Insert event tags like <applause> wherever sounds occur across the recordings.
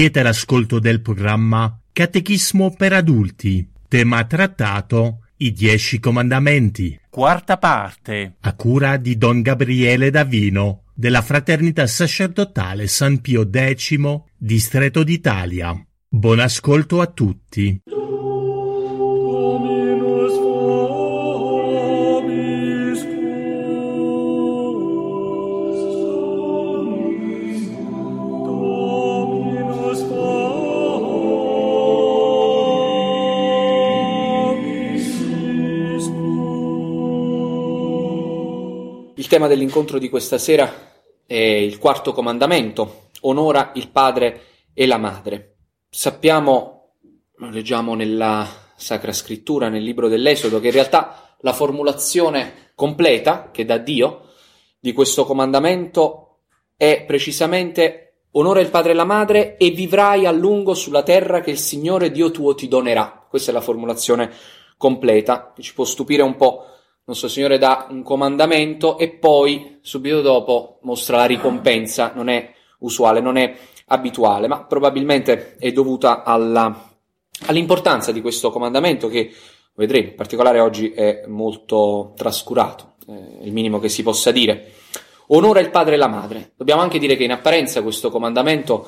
Siete all'ascolto del programma Catechismo per adulti, tema trattato I Dieci Comandamenti, Quarta parte. a cura di Don Gabriele Davino della Fraternità Sacerdotale San Pio X, Distretto d'Italia. Buon ascolto a tutti. Tema dell'incontro di questa sera è il quarto comandamento, onora il padre e la madre. Sappiamo, lo leggiamo nella Sacra Scrittura, nel libro dell'Esodo, che in realtà la formulazione completa che dà Dio di questo comandamento è precisamente onora il padre e la madre e vivrai a lungo sulla terra che il Signore Dio tuo ti donerà. Questa è la formulazione completa, ci può stupire un po'. Nostro Signore dà un comandamento e poi subito dopo mostra la ricompensa, non è usuale, non è abituale, ma probabilmente è dovuta alla- all'importanza di questo comandamento che vedremo, in particolare oggi è molto trascurato, è il minimo che si possa dire. Onora il padre e la madre. Dobbiamo anche dire che in apparenza questo comandamento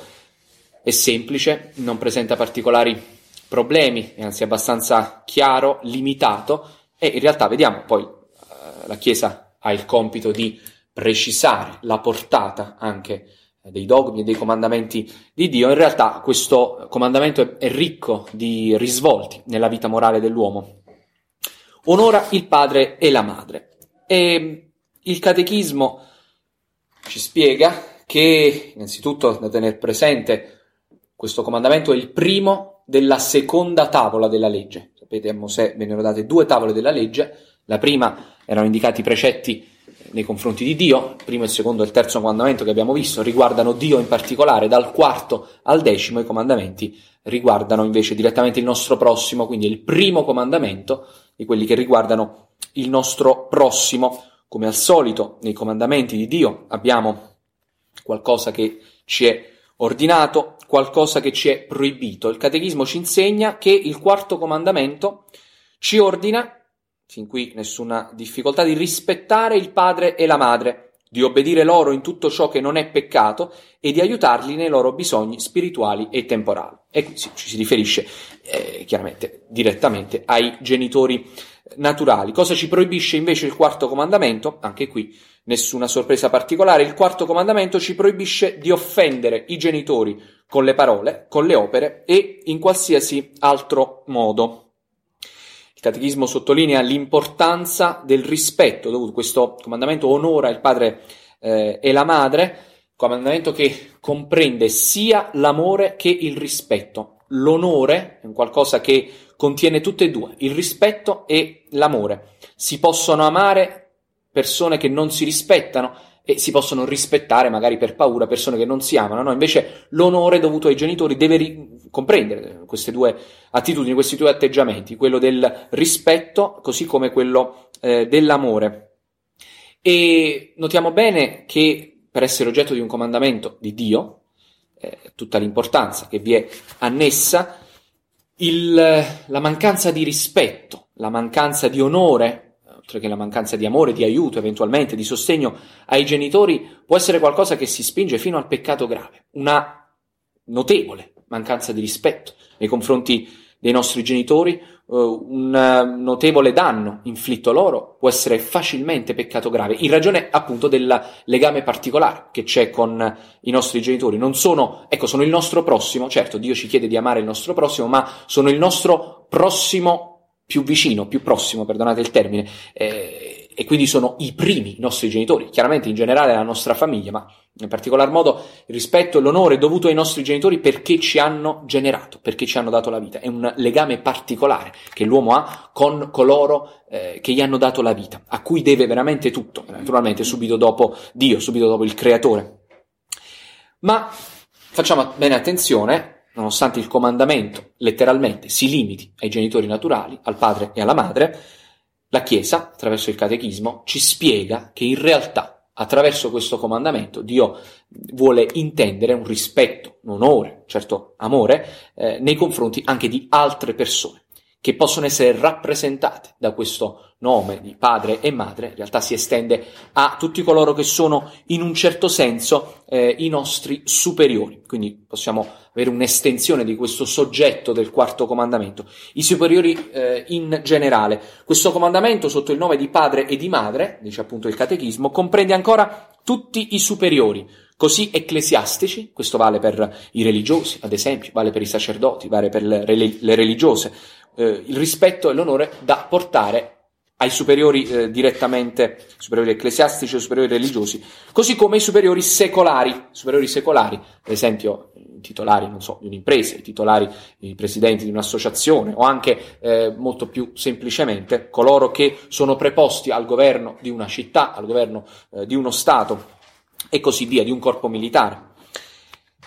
è semplice, non presenta particolari problemi, è anzi abbastanza chiaro, limitato e in realtà vediamo poi eh, la Chiesa ha il compito di precisare la portata anche dei dogmi e dei comandamenti di Dio. In realtà questo comandamento è, è ricco di risvolti nella vita morale dell'uomo. Onora il padre e la madre. E il catechismo ci spiega che innanzitutto da tenere presente questo comandamento è il primo della seconda tavola della legge. Sapete, a Mosè vennero date due tavole della legge, la prima erano indicati i precetti nei confronti di Dio, il primo, il secondo e il terzo comandamento che abbiamo visto riguardano Dio in particolare, dal quarto al decimo i comandamenti riguardano invece direttamente il nostro prossimo, quindi il primo comandamento di quelli che riguardano il nostro prossimo, come al solito nei comandamenti di Dio abbiamo qualcosa che ci è ordinato, qualcosa che ci è proibito. Il catechismo ci insegna che il quarto comandamento ci ordina, fin qui nessuna difficoltà, di rispettare il padre e la madre, di obbedire loro in tutto ciò che non è peccato e di aiutarli nei loro bisogni spirituali e temporali. E qui ci si riferisce eh, chiaramente direttamente ai genitori naturali. Cosa ci proibisce invece il quarto comandamento? Anche qui nessuna sorpresa particolare. Il quarto comandamento ci proibisce di offendere i genitori con le parole, con le opere e in qualsiasi altro modo. Il catechismo sottolinea l'importanza del rispetto dovuto. Questo comandamento onora il padre eh, e la madre, comandamento che comprende sia l'amore che il rispetto. L'onore è qualcosa che contiene tutte e due, il rispetto e l'amore. Si possono amare persone che non si rispettano e si possono rispettare magari per paura persone che non si amano, no? Invece l'onore dovuto ai genitori deve ri- comprendere queste due attitudini, questi due atteggiamenti, quello del rispetto così come quello eh, dell'amore. E notiamo bene che per essere oggetto di un comandamento di Dio, eh, tutta l'importanza che vi è annessa, il- la mancanza di rispetto, la mancanza di onore, oltre che la mancanza di amore, di aiuto, eventualmente di sostegno ai genitori, può essere qualcosa che si spinge fino al peccato grave, una notevole mancanza di rispetto nei confronti dei nostri genitori, eh, un notevole danno inflitto loro può essere facilmente peccato grave, in ragione appunto del legame particolare che c'è con i nostri genitori. Non sono, ecco, sono il nostro prossimo, certo, Dio ci chiede di amare il nostro prossimo, ma sono il nostro prossimo più vicino, più prossimo, perdonate il termine, eh, e quindi sono i primi i nostri genitori, chiaramente in generale la nostra famiglia, ma in particolar modo il rispetto e l'onore dovuto ai nostri genitori perché ci hanno generato, perché ci hanno dato la vita. È un legame particolare che l'uomo ha con coloro eh, che gli hanno dato la vita, a cui deve veramente tutto, naturalmente subito dopo Dio, subito dopo il creatore. Ma facciamo bene attenzione, nonostante il comandamento letteralmente si limiti ai genitori naturali, al padre e alla madre, la Chiesa, attraverso il catechismo, ci spiega che in realtà, attraverso questo comandamento, Dio vuole intendere un rispetto, un onore, certo amore, eh, nei confronti anche di altre persone che possono essere rappresentate da questo nome di padre e madre, in realtà si estende a tutti coloro che sono in un certo senso eh, i nostri superiori. Quindi possiamo avere un'estensione di questo soggetto del quarto comandamento. I superiori eh, in generale. Questo comandamento sotto il nome di padre e di madre, dice appunto il catechismo, comprende ancora tutti i superiori, così ecclesiastici, questo vale per i religiosi, ad esempio, vale per i sacerdoti, vale per le, le religiose, eh, il rispetto e l'onore da portare ai superiori eh, direttamente, superiori ecclesiastici o superiori religiosi, così come i superiori secolari, superiori secolari, ad esempio i titolari, so, di un'impresa, i titolari, i presidenti di un'associazione o anche eh, molto più semplicemente coloro che sono preposti al governo di una città, al governo eh, di uno Stato e così via, di un corpo militare.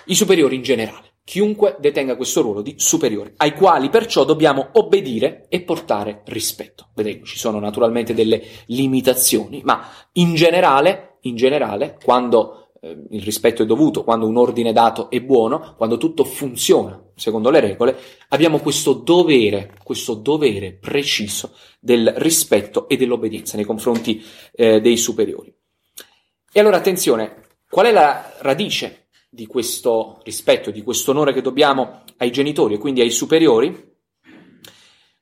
I superiori in generale chiunque detenga questo ruolo di superiore, ai quali perciò dobbiamo obbedire e portare rispetto. Vedete, ci sono naturalmente delle limitazioni, ma in generale, in generale, quando eh, il rispetto è dovuto, quando un ordine dato è buono, quando tutto funziona secondo le regole, abbiamo questo dovere, questo dovere preciso del rispetto e dell'obbedienza nei confronti eh, dei superiori. E allora attenzione, qual è la radice di questo rispetto, di questo onore che dobbiamo ai genitori e quindi ai superiori,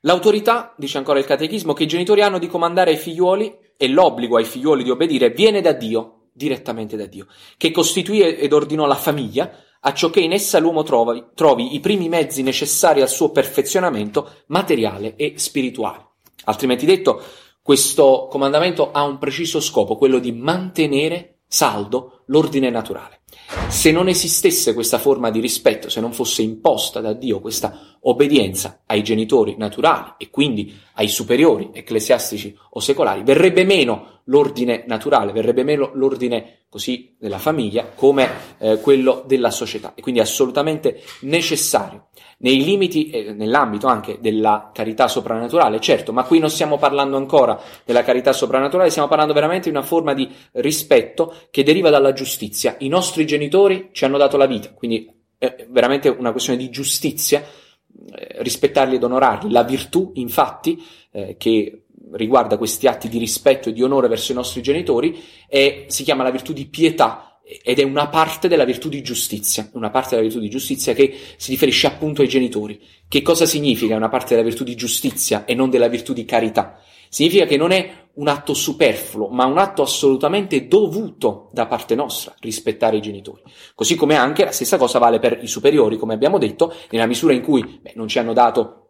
l'autorità, dice ancora il catechismo, che i genitori hanno di comandare ai figliuoli e l'obbligo ai figliuoli di obbedire viene da Dio, direttamente da Dio, che costituì ed ordinò la famiglia a ciò che in essa l'uomo trovi, trovi i primi mezzi necessari al suo perfezionamento materiale e spirituale. Altrimenti detto, questo comandamento ha un preciso scopo, quello di mantenere saldo l'ordine naturale. Se non esistesse questa forma di rispetto, se non fosse imposta da Dio questa obbedienza ai genitori naturali e quindi ai superiori ecclesiastici o secolari, verrebbe meno l'ordine naturale, verrebbe meno l'ordine così della famiglia come eh, quello della società. E quindi assolutamente necessario nei limiti e nell'ambito anche della carità soprannaturale, certo, ma qui non stiamo parlando ancora della carità soprannaturale, stiamo parlando veramente di una forma di rispetto che deriva dalla giustizia. I nostri genitori ci hanno dato la vita, quindi è veramente una questione di giustizia eh, rispettarli ed onorarli. La virtù, infatti, eh, che riguarda questi atti di rispetto e di onore verso i nostri genitori, è, si chiama la virtù di pietà ed è una parte della virtù di giustizia, una parte della virtù di giustizia che si riferisce appunto ai genitori. Che cosa significa una parte della virtù di giustizia e non della virtù di carità? Significa che non è un atto superfluo, ma un atto assolutamente dovuto da parte nostra rispettare i genitori. Così come anche la stessa cosa vale per i superiori, come abbiamo detto, nella misura in cui beh, non ci hanno dato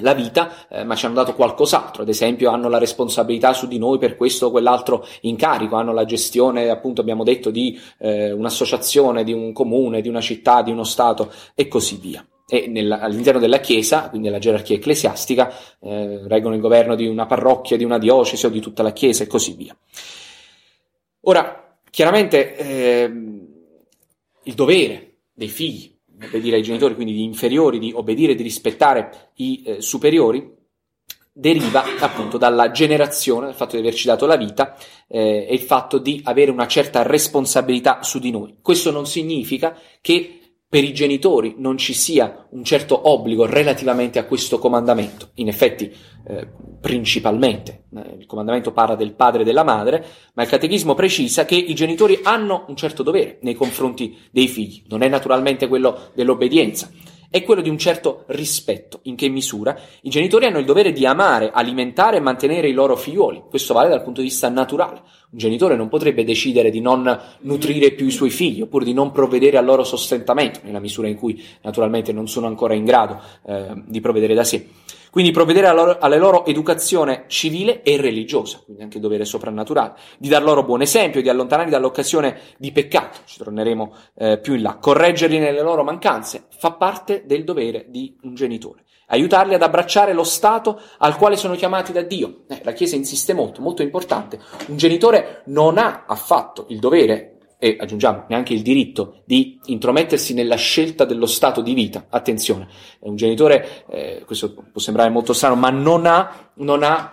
la vita, eh, ma ci hanno dato qualcos'altro, ad esempio hanno la responsabilità su di noi per questo o quell'altro incarico, hanno la gestione, appunto abbiamo detto, di eh, un'associazione, di un comune, di una città, di uno Stato e così via. E nel, all'interno della Chiesa, quindi nella gerarchia ecclesiastica, eh, reggono il governo di una parrocchia, di una diocesi o di tutta la Chiesa e così via. Ora, chiaramente ehm, il dovere dei figli obbedire ai genitori, quindi di inferiori, di obbedire di rispettare i eh, superiori, deriva appunto dalla generazione, dal fatto di averci dato la vita eh, e il fatto di avere una certa responsabilità su di noi. Questo non significa che per i genitori non ci sia un certo obbligo relativamente a questo comandamento. In effetti, eh, principalmente, eh, il comandamento parla del padre e della madre, ma il catechismo precisa che i genitori hanno un certo dovere nei confronti dei figli. Non è naturalmente quello dell'obbedienza, è quello di un certo rispetto. In che misura? I genitori hanno il dovere di amare, alimentare e mantenere i loro figlioli. Questo vale dal punto di vista naturale. Un genitore non potrebbe decidere di non nutrire più i suoi figli oppure di non provvedere al loro sostentamento, nella misura in cui naturalmente non sono ancora in grado eh, di provvedere da sé. Quindi provvedere alla loro, alla loro, educazione civile e religiosa, quindi anche dovere soprannaturale, di dar loro buon esempio, di allontanarli dall'occasione di peccato, ci torneremo eh, più in là, correggerli nelle loro mancanze, fa parte del dovere di un genitore. Aiutarli ad abbracciare lo Stato al quale sono chiamati da Dio. Eh, la Chiesa insiste molto, molto importante. Un genitore non ha affatto il dovere e aggiungiamo neanche il diritto di intromettersi nella scelta dello stato di vita. Attenzione, un genitore, eh, questo può sembrare molto strano, ma non ha, non ha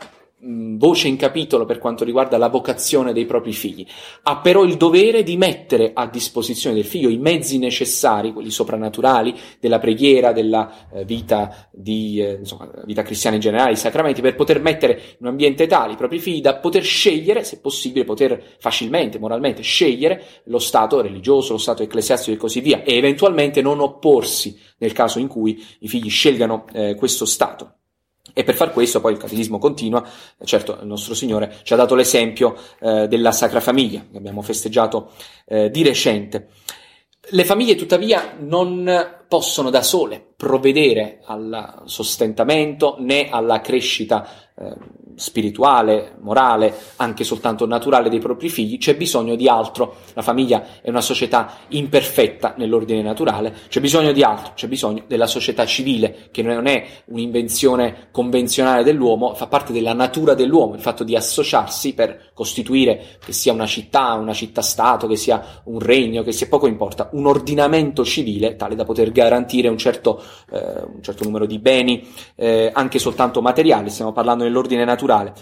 voce in capitolo per quanto riguarda la vocazione dei propri figli. Ha però il dovere di mettere a disposizione del figlio i mezzi necessari, quelli soprannaturali, della preghiera, della eh, vita, di, eh, insomma, vita cristiana in generale, i sacramenti, per poter mettere in un ambiente tale i propri figli da poter scegliere, se possibile, poter facilmente, moralmente, scegliere lo stato religioso, lo stato ecclesiastico e così via, e eventualmente non opporsi nel caso in cui i figli scelgano eh, questo stato. E per far questo poi il catechismo continua, certo il nostro Signore ci ha dato l'esempio eh, della Sacra Famiglia, che abbiamo festeggiato eh, di recente. Le famiglie tuttavia non possono da sole provvedere al sostentamento né alla crescita eh, spirituale, morale, anche soltanto naturale dei propri figli, c'è bisogno di altro. La famiglia è una società imperfetta nell'ordine naturale, c'è bisogno di altro, c'è bisogno della società civile, che non è un'invenzione convenzionale dell'uomo, fa parte della natura dell'uomo, il fatto di associarsi per costituire che sia una città, una città-stato, che sia un regno, che sia poco importa, un ordinamento civile tale da poter garantire un certo, eh, un certo numero di beni, eh, anche soltanto materiali, stiamo parlando nell'ordine naturale. Il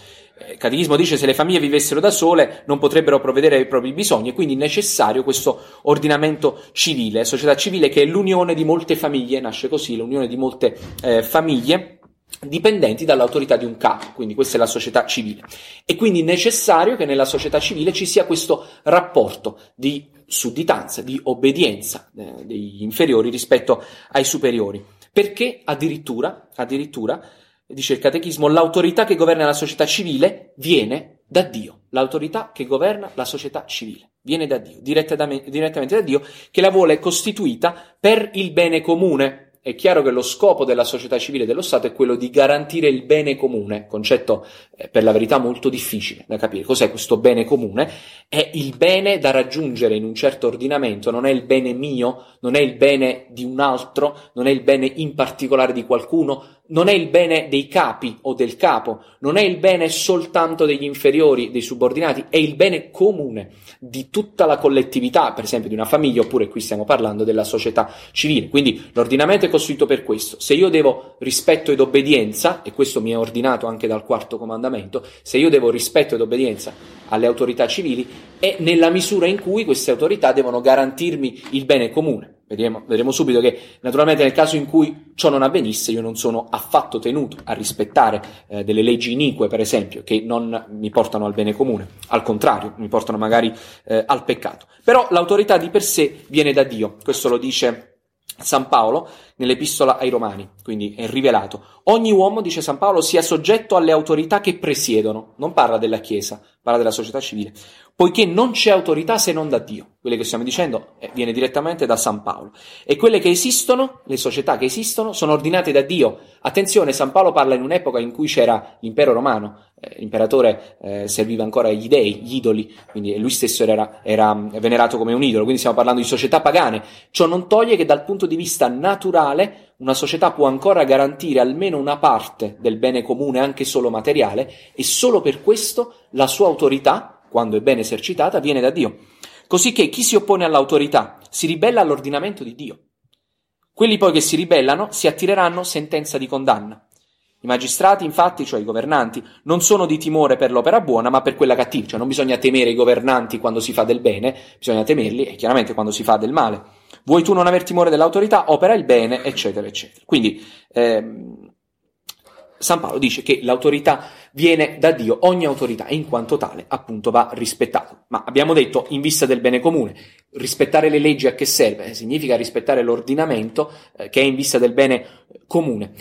eh, Catechismo dice se le famiglie vivessero da sole non potrebbero provvedere ai propri bisogni e quindi è necessario questo ordinamento civile, società civile che è l'unione di molte famiglie, nasce così, l'unione di molte eh, famiglie dipendenti dall'autorità di un capo, quindi questa è la società civile. E quindi è necessario che nella società civile ci sia questo rapporto di sudditanza, di obbedienza eh, degli inferiori rispetto ai superiori. Perché addirittura, addirittura, dice il catechismo, l'autorità che governa la società civile viene da Dio. L'autorità che governa la società civile viene da Dio, direttamente da Dio, che la vuole costituita per il bene comune, è chiaro che lo scopo della società civile dello Stato è quello di garantire il bene comune, concetto eh, per la verità molto difficile da capire. Cos'è questo bene comune? È il bene da raggiungere in un certo ordinamento, non è il bene mio, non è il bene di un altro, non è il bene in particolare di qualcuno, non è il bene dei capi o del capo, non è il bene soltanto degli inferiori, dei subordinati, è il bene comune di tutta la collettività, per esempio di una famiglia, oppure qui stiamo parlando della società civile. Quindi l'ordinamento è costruito per questo. Se io devo rispetto ed obbedienza, e questo mi è ordinato anche dal quarto comandamento, se io devo rispetto ed obbedienza alle autorità civili, è nella misura in cui queste autorità devono garantirmi il bene comune. Vedremo, vedremo, subito che naturalmente nel caso in cui ciò non avvenisse io non sono affatto tenuto a rispettare eh, delle leggi inique, per esempio, che non mi portano al bene comune, al contrario, mi portano magari eh, al peccato. Però l'autorità di per sé viene da Dio, questo lo dice San Paolo nell'epistola ai Romani, quindi è rivelato. Ogni uomo, dice San Paolo, sia soggetto alle autorità che presiedono, non parla della Chiesa, parla della società civile, poiché non c'è autorità se non da Dio. Quelle che stiamo dicendo eh, viene direttamente da San Paolo. E quelle che esistono, le società che esistono, sono ordinate da Dio. Attenzione, San Paolo parla in un'epoca in cui c'era l'impero romano, eh, l'imperatore eh, serviva ancora gli dei, gli idoli, quindi lui stesso era, era venerato come un idolo, quindi stiamo parlando di società pagane. Ciò non toglie che dal punto di vista naturale una società può ancora garantire almeno una parte del bene comune, anche solo materiale, e solo per questo la sua autorità, quando è ben esercitata, viene da Dio. Così che chi si oppone all'autorità si ribella all'ordinamento di Dio. Quelli poi che si ribellano si attireranno sentenza di condanna. I magistrati, infatti, cioè i governanti, non sono di timore per l'opera buona, ma per quella cattiva. Cioè non bisogna temere i governanti quando si fa del bene, bisogna temerli, e chiaramente quando si fa del male. Vuoi tu non aver timore dell'autorità, opera il bene, eccetera, eccetera. Quindi ehm, San Paolo dice che l'autorità viene da Dio, ogni autorità, in quanto tale, appunto, va rispettata. Ma abbiamo detto, in vista del bene comune, rispettare le leggi a che serve? Significa rispettare l'ordinamento eh, che è in vista del bene comune.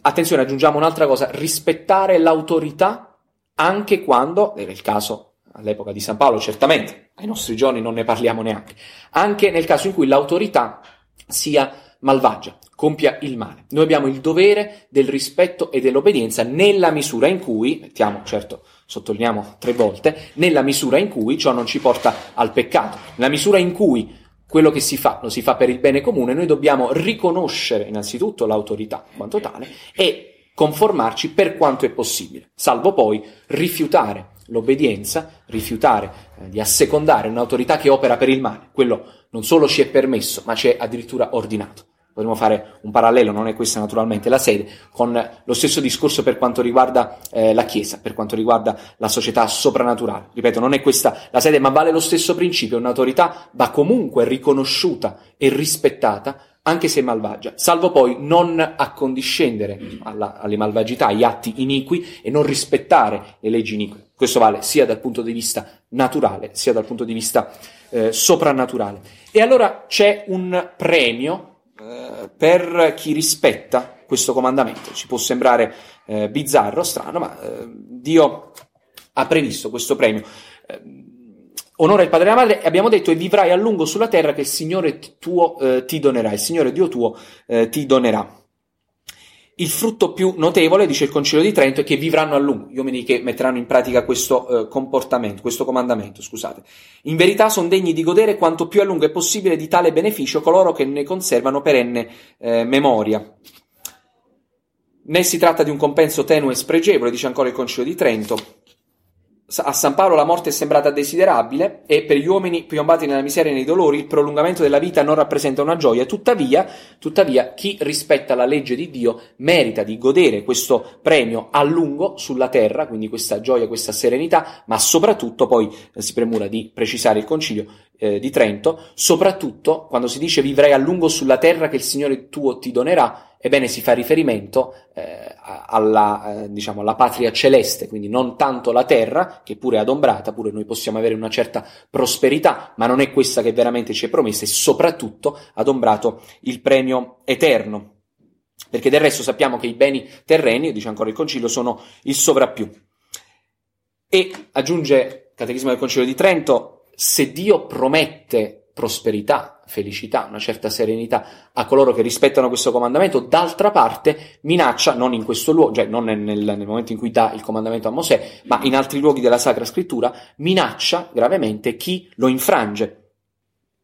Attenzione, aggiungiamo un'altra cosa, rispettare l'autorità anche quando, era il caso all'epoca di San Paolo, certamente, ai nostri giorni non ne parliamo neanche, anche nel caso in cui l'autorità sia malvagia, compia il male. Noi abbiamo il dovere del rispetto e dell'obbedienza nella misura in cui, mettiamo, certo, sottolineiamo tre volte, nella misura in cui ciò non ci porta al peccato, nella misura in cui quello che si fa lo si fa per il bene comune, noi dobbiamo riconoscere innanzitutto l'autorità quanto tale e conformarci per quanto è possibile, salvo poi rifiutare l'obbedienza, rifiutare eh, di assecondare un'autorità che opera per il male. Quello non solo ci è permesso, ma ci è addirittura ordinato. Potremmo fare un parallelo, non è questa naturalmente la sede, con lo stesso discorso per quanto riguarda eh, la Chiesa, per quanto riguarda la società soprannaturale. Ripeto, non è questa la sede, ma vale lo stesso principio. Un'autorità va comunque riconosciuta e rispettata anche se malvagia, salvo poi non accondiscendere alla, alle malvagità, agli atti iniqui e non rispettare le leggi inique. Questo vale sia dal punto di vista naturale, sia dal punto di vista eh, soprannaturale. E allora c'è un premio eh, per chi rispetta questo comandamento. Ci può sembrare eh, bizzarro, strano, ma eh, Dio ha previsto questo premio. Onora il padre e la madre, abbiamo detto, e vivrai a lungo sulla terra che il Signore tuo eh, ti donerà, il Signore Dio tuo eh, ti donerà. Il frutto più notevole, dice il Concilio di Trento, è che vivranno a lungo, gli uomini che metteranno in pratica questo eh, comportamento, questo comandamento, scusate. In verità sono degni di godere quanto più a lungo è possibile di tale beneficio coloro che ne conservano perenne eh, memoria. Né si tratta di un compenso tenue e spregevole, dice ancora il Concilio di Trento, a San Paolo la morte è sembrata desiderabile e per gli uomini piombati nella miseria e nei dolori il prolungamento della vita non rappresenta una gioia. Tuttavia, tuttavia, chi rispetta la legge di Dio merita di godere questo premio a lungo sulla terra, quindi questa gioia, questa serenità, ma soprattutto poi eh, si premura di precisare il concilio eh, di Trento, soprattutto quando si dice vivrai a lungo sulla terra che il Signore tuo ti donerà, Ebbene, si fa riferimento eh, alla, eh, diciamo, alla patria celeste, quindi non tanto la terra, che pure è adombrata, pure noi possiamo avere una certa prosperità, ma non è questa che veramente ci è promessa, e soprattutto adombrato il premio eterno. Perché del resto sappiamo che i beni terreni, dice ancora il Concilio, sono il sovrappiù. E aggiunge Catechismo del Concilio di Trento, se Dio promette prosperità, felicità, una certa serenità a coloro che rispettano questo comandamento, d'altra parte minaccia, non in questo luogo, cioè non nel, nel, momento in cui dà il comandamento a Mosè, ma in altri luoghi della Sacra Scrittura, minaccia gravemente chi lo infrange.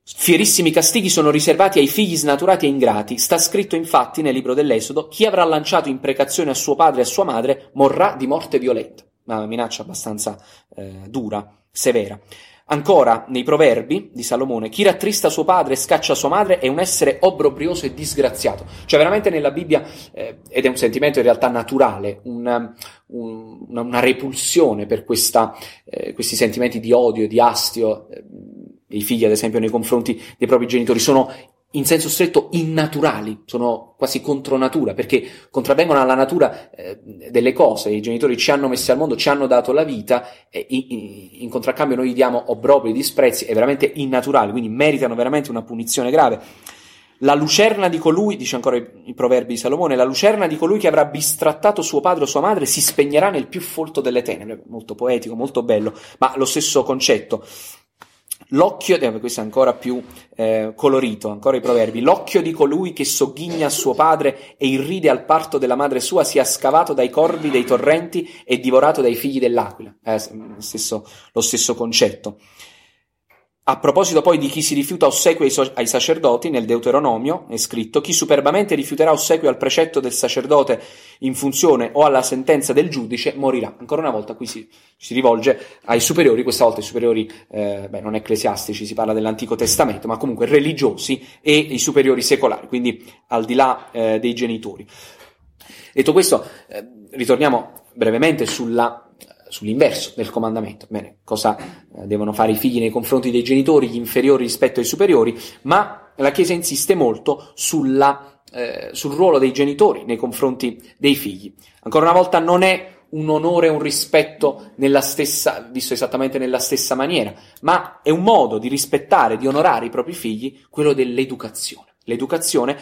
Fierissimi castighi sono riservati ai figli snaturati e ingrati. Sta scritto infatti nel libro dell'Esodo, chi avrà lanciato imprecazione a suo padre e a sua madre morrà di morte violenta. Una minaccia abbastanza eh, dura, severa. Ancora, nei proverbi di Salomone, chi rattrista suo padre e scaccia sua madre è un essere obbrobrioso e disgraziato. Cioè, veramente nella Bibbia, eh, ed è un sentimento in realtà naturale, una, una, una repulsione per questa, eh, questi sentimenti di odio, di astio. Eh, i figli, ad esempio, nei confronti dei propri genitori, sono in senso stretto innaturali, sono quasi contro natura, perché contravvengono alla natura eh, delle cose, i genitori ci hanno messi al mondo, ci hanno dato la vita, e in, in, contraccambio noi gli diamo obbrobri, disprezzi, è veramente innaturale, quindi meritano veramente una punizione grave. La lucerna di colui, dice ancora i, i proverbi di Salomone, la lucerna di colui che avrà bistrattato suo padre o sua madre si spegnerà nel più folto delle tenebre, molto poetico, molto bello, ma lo stesso concetto. L'occhio, eh, questo è ancora più eh, colorito, ancora i proverbi, l'occhio di colui che sogghigna suo padre e irride al parto della madre sua sia scavato dai corvi dei torrenti e divorato dai figli dell'aquila. Eh, stesso, lo stesso concetto. A proposito poi di chi si rifiuta ossequio ai, sacerdoti, nel Deuteronomio è scritto chi superbamente rifiuterà ossequio al precetto del sacerdote in funzione o alla sentenza del giudice morirà. Ancora una volta qui si, si rivolge ai superiori, questa volta i superiori eh, beh, non ecclesiastici, si parla dell'Antico Testamento, ma comunque religiosi e i superiori secolari, quindi al di là eh, dei genitori. Detto questo, eh, ritorniamo brevemente sulla sull'inverso del comandamento. Bene, cosa eh, devono fare i figli nei confronti dei genitori, gli inferiori rispetto ai superiori, ma la Chiesa insiste molto sulla, eh, sul ruolo dei genitori nei confronti dei figli. Ancora una volta non è un onore e un rispetto nella stessa, visto esattamente nella stessa maniera, ma è un modo di rispettare, di onorare i propri figli, quello dell'educazione. L'educazione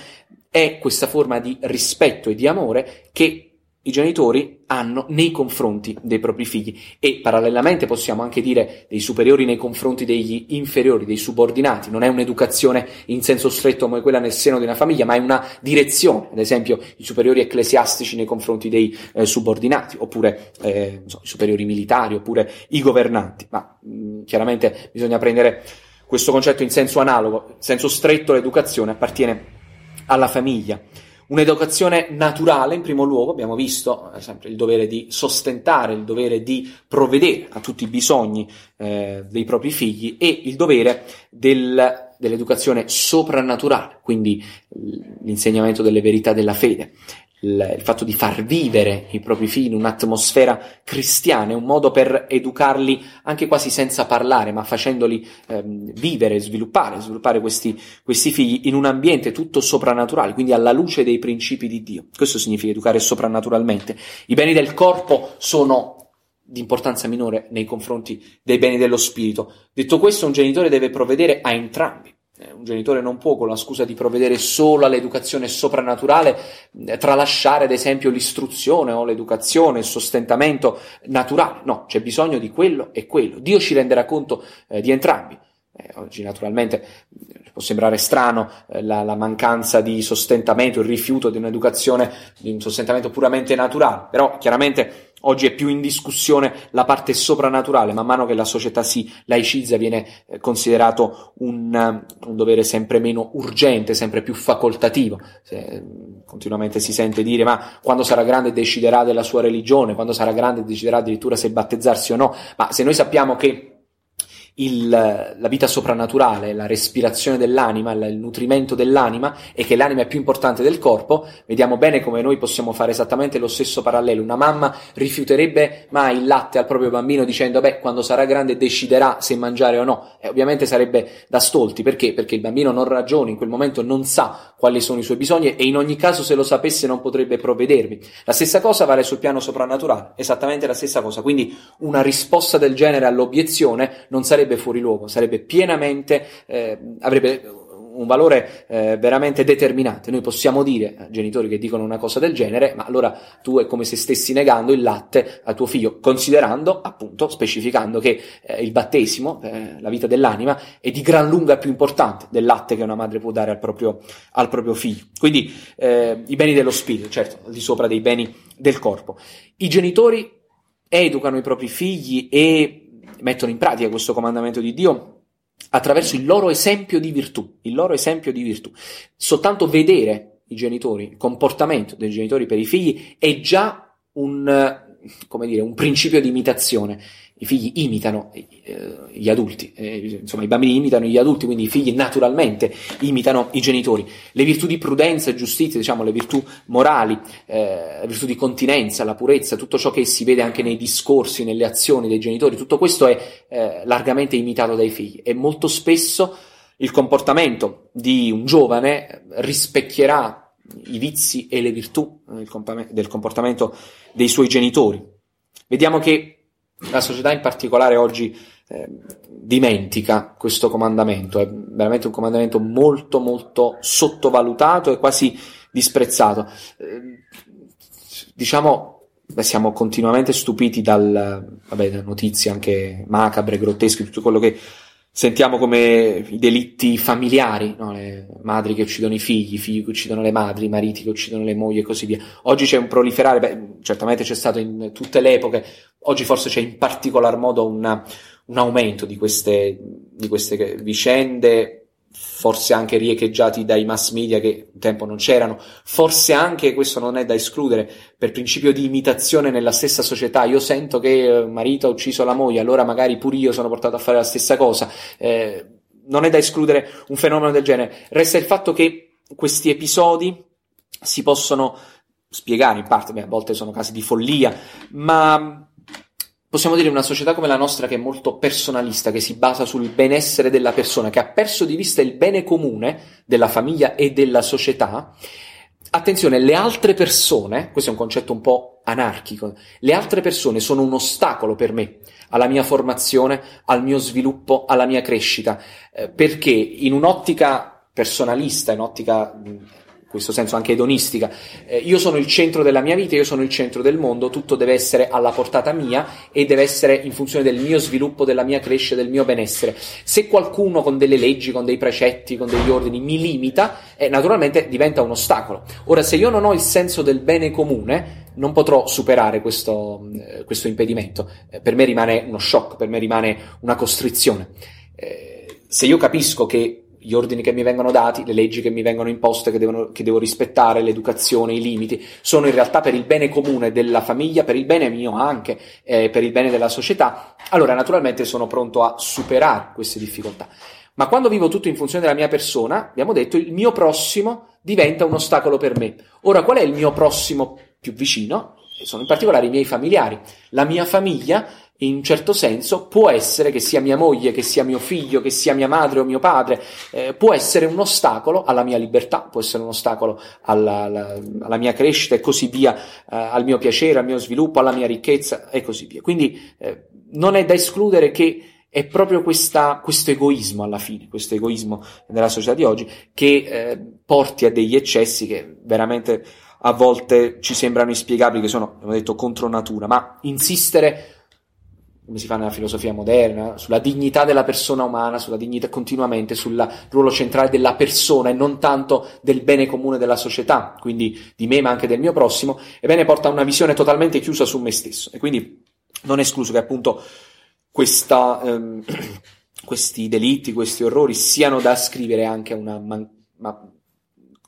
è questa forma di rispetto e di amore che i genitori hanno nei confronti dei propri figli e parallelamente possiamo anche dire dei superiori nei confronti degli inferiori, dei subordinati. Non è un'educazione in senso stretto come quella nel seno di una famiglia, ma è una direzione, ad esempio i superiori ecclesiastici nei confronti dei eh, subordinati, oppure eh, so, i superiori militari, oppure i governanti. Ma mh, chiaramente bisogna prendere questo concetto in senso analogo, in senso stretto l'educazione appartiene alla famiglia. Un'educazione naturale, in primo luogo, abbiamo visto eh, sempre il dovere di sostentare, il dovere di provvedere a tutti i bisogni eh, dei propri figli e il dovere del, dell'educazione soprannaturale, quindi l'insegnamento delle verità della fede il, fatto di far vivere i propri figli in un'atmosfera cristiana, è un modo per educarli anche quasi senza parlare, ma facendoli ehm, vivere, sviluppare, sviluppare questi, questi figli in un ambiente tutto soprannaturale, quindi alla luce dei principi di Dio. Questo significa educare soprannaturalmente. I beni del corpo sono di importanza minore nei confronti dei beni dello spirito. Detto questo, un genitore deve provvedere a entrambi. Eh, un genitore non può, con la scusa di provvedere solo all'educazione soprannaturale, eh, tralasciare ad esempio l'istruzione o l'educazione, il sostentamento naturale. No, c'è bisogno di quello e quello. Dio ci renderà conto eh, di entrambi. Eh, oggi naturalmente può sembrare strano eh, la, la, mancanza di sostentamento, il rifiuto di un'educazione, di un sostentamento puramente naturale, però chiaramente Oggi è più in discussione la parte soprannaturale, man mano che la società si laicizza viene eh, considerato un, eh, un dovere sempre meno urgente, sempre più facoltativo. Se, mm, continuamente si sente dire ma quando sarà grande deciderà della sua religione, quando sarà grande deciderà addirittura se battezzarsi o no, ma se noi sappiamo che il, la vita soprannaturale, la respirazione dell'anima, il nutrimento dell'anima e che l'anima è più importante del corpo, vediamo bene come noi possiamo fare esattamente lo stesso parallelo. Una mamma rifiuterebbe mai il latte al proprio bambino dicendo beh quando sarà grande deciderà se mangiare o no. E ovviamente sarebbe da stolti, perché? Perché il bambino non ragiona, in quel momento non sa quali sono i suoi bisogni e in ogni caso se lo sapesse non potrebbe provvedervi. La stessa cosa vale sul piano soprannaturale, esattamente la stessa cosa. Quindi una risposta del genere all'obiezione non sarebbe sarebbe fuori luogo, sarebbe pienamente, eh, avrebbe un valore eh, veramente determinante. Noi possiamo dire a genitori che dicono una cosa del genere, ma allora tu è come se stessi negando il latte a tuo figlio, considerando, appunto, specificando che eh, il battesimo, eh, la vita dell'anima, è di gran lunga più importante del latte che una madre può dare al proprio, al proprio figlio. Quindi eh, i beni dello spirito, certo, al di sopra dei beni del corpo. I genitori educano i propri figli e mettono in pratica questo comandamento di Dio attraverso il loro esempio di virtù, il loro esempio di virtù. Soltanto vedere i genitori, il comportamento dei genitori per i figli è già un, come dire, un principio di imitazione i figli imitano eh, gli adulti, eh, insomma i bambini imitano gli adulti, quindi i figli naturalmente imitano i genitori. Le virtù di prudenza e giustizia, diciamo le virtù morali, eh, la virtù di continenza, la purezza, tutto ciò che si vede anche nei discorsi, nelle azioni dei genitori, tutto questo è eh, largamente imitato dai figli e molto spesso il comportamento di un giovane rispecchierà i vizi e le virtù del comportamento dei suoi genitori. Vediamo che la società in particolare oggi eh, dimentica questo comandamento, è veramente un comandamento molto molto sottovalutato e quasi disprezzato. Eh, diciamo, siamo continuamente stupiti dal, vabbè, da notizie anche macabre, grottesche, tutto quello che Sentiamo come i delitti familiari, no? le madri che uccidono i figli, i figli che uccidono le madri, i mariti che uccidono le mogli e così via. Oggi c'è un proliferare, beh, certamente c'è stato in tutte le epoche, oggi forse c'è in particolar modo una, un aumento di queste, di queste vicende forse anche riecheggiati dai mass media che un tempo non c'erano, forse anche, questo non è da escludere, per principio di imitazione nella stessa società, io sento che il marito ha ucciso la moglie, allora magari pure io sono portato a fare la stessa cosa, eh, non è da escludere un fenomeno del genere, resta il fatto che questi episodi si possono spiegare in parte, beh, a volte sono casi di follia, ma possiamo dire una società come la nostra che è molto personalista, che si basa sul benessere della persona, che ha perso di vista il bene comune della famiglia e della società, attenzione, le altre persone, questo è un concetto un po' anarchico, le altre persone sono un ostacolo per me, alla mia formazione, al mio sviluppo, alla mia crescita, eh, perché in un'ottica personalista, in un'ottica questo senso anche edonistica. Eh, io sono il centro della mia vita, io sono il centro del mondo, tutto deve essere alla portata mia e deve essere in funzione del mio sviluppo, della mia crescita, del mio benessere. Se qualcuno con delle leggi, con dei precetti, con degli ordini mi limita, eh, naturalmente diventa un ostacolo. Ora, se io non ho il senso del bene comune, non potrò superare questo, eh, questo impedimento. Eh, per me rimane uno shock, per me rimane una costrizione. Eh, se io capisco che gli ordini che mi vengono dati, le leggi che mi vengono imposte, che, devono, che, devo rispettare, l'educazione, i limiti, sono in realtà per il bene comune della famiglia, per il bene mio anche, eh, per il bene della società, allora naturalmente sono pronto a superare queste difficoltà. Ma quando vivo tutto in funzione della mia persona, abbiamo detto, il mio prossimo diventa un ostacolo per me. Ora, qual è il mio prossimo più vicino? Sono in particolare i miei familiari. La mia famiglia in un certo senso può essere che sia mia moglie, che sia mio figlio, che sia mia madre o mio padre, eh, può essere un ostacolo alla mia libertà, può essere un ostacolo alla, alla, alla mia crescita e così via, eh, al mio piacere, al mio sviluppo, alla mia ricchezza e così via. Quindi eh, non è da escludere che è proprio questa, questo egoismo alla fine, questo egoismo della società di oggi che eh, porti a degli eccessi che veramente a volte ci sembrano inspiegabili, che sono, come detto, contro natura, ma insistere come si fa nella filosofia moderna, sulla dignità della persona umana, sulla dignità continuamente, sul ruolo centrale della persona e non tanto del bene comune della società, quindi di me ma anche del mio prossimo, ebbene porta a una visione totalmente chiusa su me stesso. E quindi non è escluso che appunto questa, ehm, <clears throat> questi delitti, questi orrori siano da ascrivere anche a una man- ma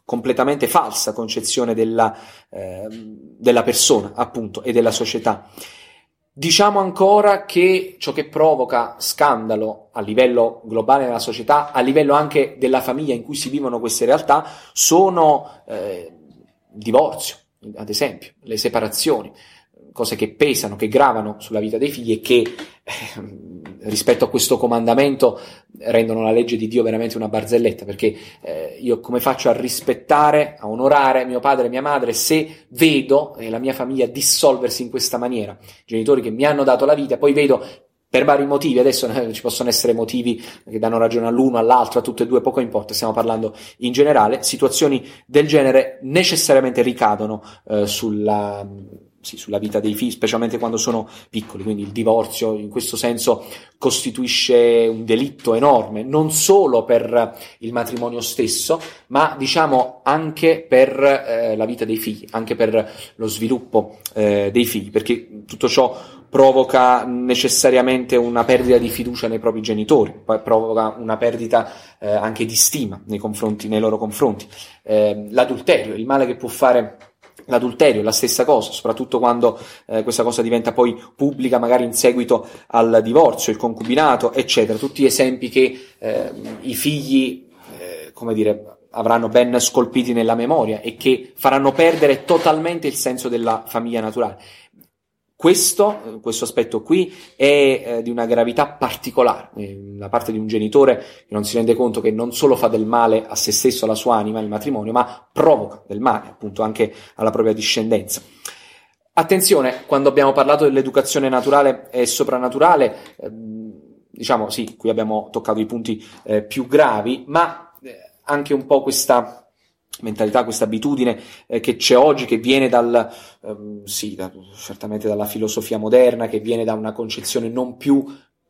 completamente falsa concezione della, eh, della persona, appunto, e della società. Diciamo ancora che ciò che provoca scandalo a livello globale nella società, a livello anche della famiglia in cui si vivono queste realtà, sono eh, il divorzio, ad esempio, le separazioni, cose che pesano, che gravano sulla vita dei figli e che eh, rispetto a questo comandamento rendono la legge di Dio veramente una barzelletta, perché eh, io come faccio a rispettare, a onorare mio padre e mia madre se vedo eh, la mia famiglia dissolversi in questa maniera? Genitori che mi hanno dato la vita, poi vedo per vari motivi, adesso eh, ci possono essere motivi che danno ragione all'uno, all'altro, a tutte e due, poco importa, stiamo parlando in generale, situazioni del genere necessariamente ricadono eh, sulla sì, sulla vita dei figli, specialmente quando sono piccoli, quindi il divorzio in questo senso costituisce un delitto enorme, non solo per il matrimonio stesso, ma diciamo anche per eh, la vita dei figli, anche per lo sviluppo eh, dei figli, perché tutto ciò provoca necessariamente una perdita di fiducia nei propri genitori, provoca una perdita eh, anche di stima nei, nei loro confronti. Eh, l'adulterio, il male che può fare L'adulterio è la stessa cosa, soprattutto quando eh, questa cosa diventa poi pubblica, magari in seguito al divorzio, il concubinato, eccetera. Tutti esempi che eh, i figli, eh, come dire, avranno ben scolpiti nella memoria e che faranno perdere totalmente il senso della famiglia naturale. Questo, questo aspetto qui è eh, di una gravità particolare, eh, da parte di un genitore che non si rende conto che non solo fa del male a se stesso, alla sua anima, il matrimonio, ma provoca del male appunto anche alla propria discendenza. Attenzione, quando abbiamo parlato dell'educazione naturale e soprannaturale, eh, diciamo sì, qui abbiamo toccato i punti eh, più gravi, ma eh, anche un po' questa mentalità, questa abitudine eh, che c'è oggi, che viene dal, ehm, sì, da, certamente dalla filosofia moderna, che viene da una concezione non più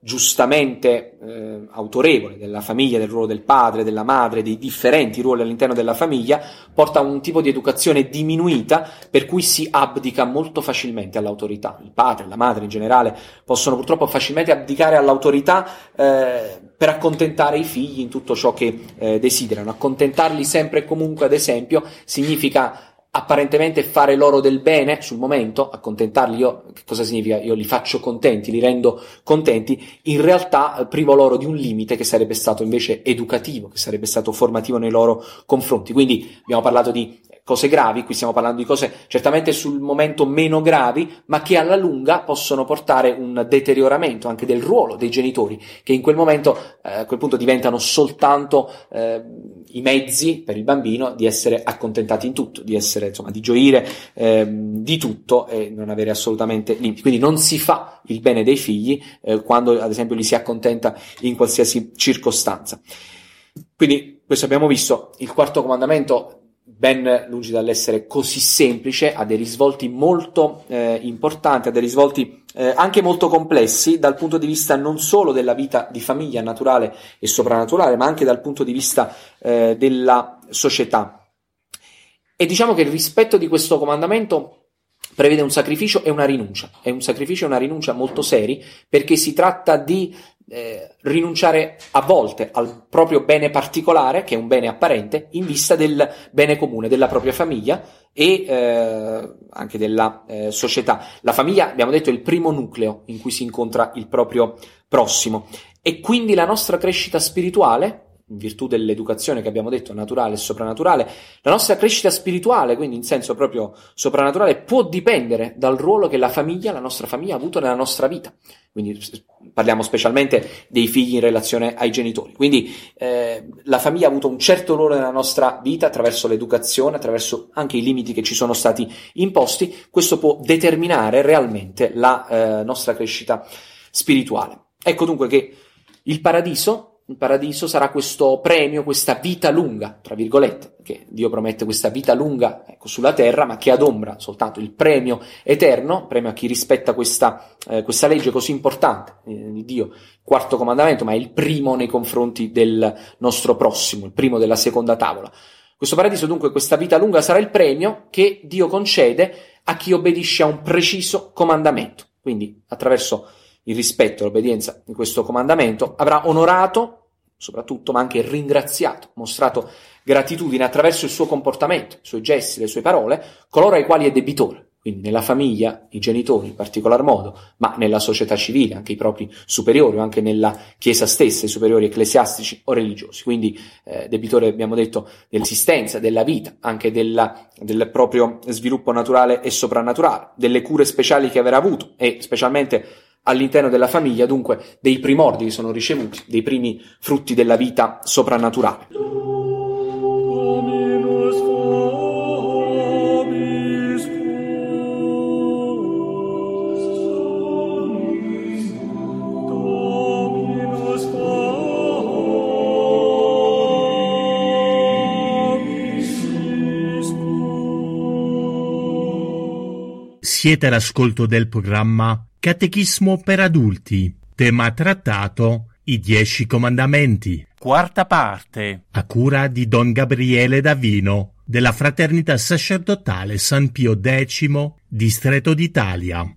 giustamente eh, autorevole della famiglia, del ruolo del padre, della madre, dei differenti ruoli all'interno della famiglia, porta a un tipo di educazione diminuita per cui si abdica molto facilmente all'autorità. Il padre, la madre in generale possono purtroppo facilmente abdicare all'autorità eh, per accontentare i figli in tutto ciò che eh, desiderano. Accontentarli sempre e comunque, ad esempio, significa apparentemente fare loro del bene sul momento, accontentarli, io, che cosa significa? Io li faccio contenti, li rendo contenti, in realtà eh, privo loro di un limite che sarebbe stato invece educativo, che sarebbe stato formativo nei loro confronti. Quindi abbiamo parlato di cose gravi, qui stiamo parlando di cose certamente sul momento meno gravi, ma che alla lunga possono portare un deterioramento anche del ruolo dei genitori, che in quel momento, eh, a quel punto diventano soltanto eh, i mezzi per il bambino di essere accontentati in tutto, di essere, insomma, di gioire eh, di tutto e non avere assolutamente limiti. Quindi non si fa il bene dei figli eh, quando, ad esempio, li si accontenta in qualsiasi circostanza. Quindi, questo abbiamo visto, il quarto comandamento ben lungi dall'essere così semplice, ha dei risvolti molto eh, importanti, ha dei risvolti eh, anche molto complessi dal punto di vista non solo della vita di famiglia naturale e soprannaturale, ma anche dal punto di vista eh, della società. E diciamo che il rispetto di questo comandamento prevede un sacrificio e una rinuncia, è un sacrificio e una rinuncia molto seri perché si tratta di eh, rinunciare a volte al proprio bene particolare, che è un bene apparente, in vista del bene comune della propria famiglia e eh, anche della eh, società. La famiglia, abbiamo detto, è il primo nucleo in cui si incontra il proprio prossimo e quindi la nostra crescita spirituale in virtù dell'educazione che abbiamo detto, naturale e soprannaturale, la nostra crescita spirituale, quindi in senso proprio soprannaturale, può dipendere dal ruolo che la famiglia, la nostra famiglia, ha avuto nella nostra vita. Quindi parliamo specialmente dei figli in relazione ai genitori. Quindi eh, la famiglia ha avuto un certo ruolo nella nostra vita attraverso l'educazione, attraverso anche i limiti che ci sono stati imposti. Questo può determinare realmente la eh, nostra crescita spirituale. Ecco dunque che il paradiso il paradiso sarà questo premio, questa vita lunga, tra virgolette, che Dio promette questa vita lunga ecco, sulla terra, ma che adombra soltanto il premio eterno, premio a chi rispetta questa, eh, questa legge così importante eh, di Dio, quarto comandamento, ma è il primo nei confronti del nostro prossimo, il primo della seconda tavola. Questo paradiso dunque, questa vita lunga sarà il premio che Dio concede a chi obbedisce a un preciso comandamento. Quindi attraverso il rispetto e l'obbedienza di questo comandamento, avrà onorato soprattutto, ma anche ringraziato, mostrato gratitudine attraverso il suo comportamento, i suoi gesti, le sue parole, coloro ai quali è debitore. Quindi nella famiglia, i genitori in particolar modo, ma nella società civile, anche i propri superiori o anche nella Chiesa stessa, i superiori ecclesiastici o religiosi. Quindi eh, debitore, abbiamo detto, dell'esistenza, della vita, anche della, del proprio sviluppo naturale e soprannaturale, delle cure speciali che avrà avuto e specialmente all'interno della famiglia, dunque dei primordi che sono ricevuti, dei primi frutti della vita soprannaturale. Siete all'ascolto del programma Catechismo per adulti. Tema trattato I Dieci Comandamenti. Quarta parte. A cura di Don Gabriele Davino, della Fraternità Sacerdotale San Pio X, Distretto d'Italia.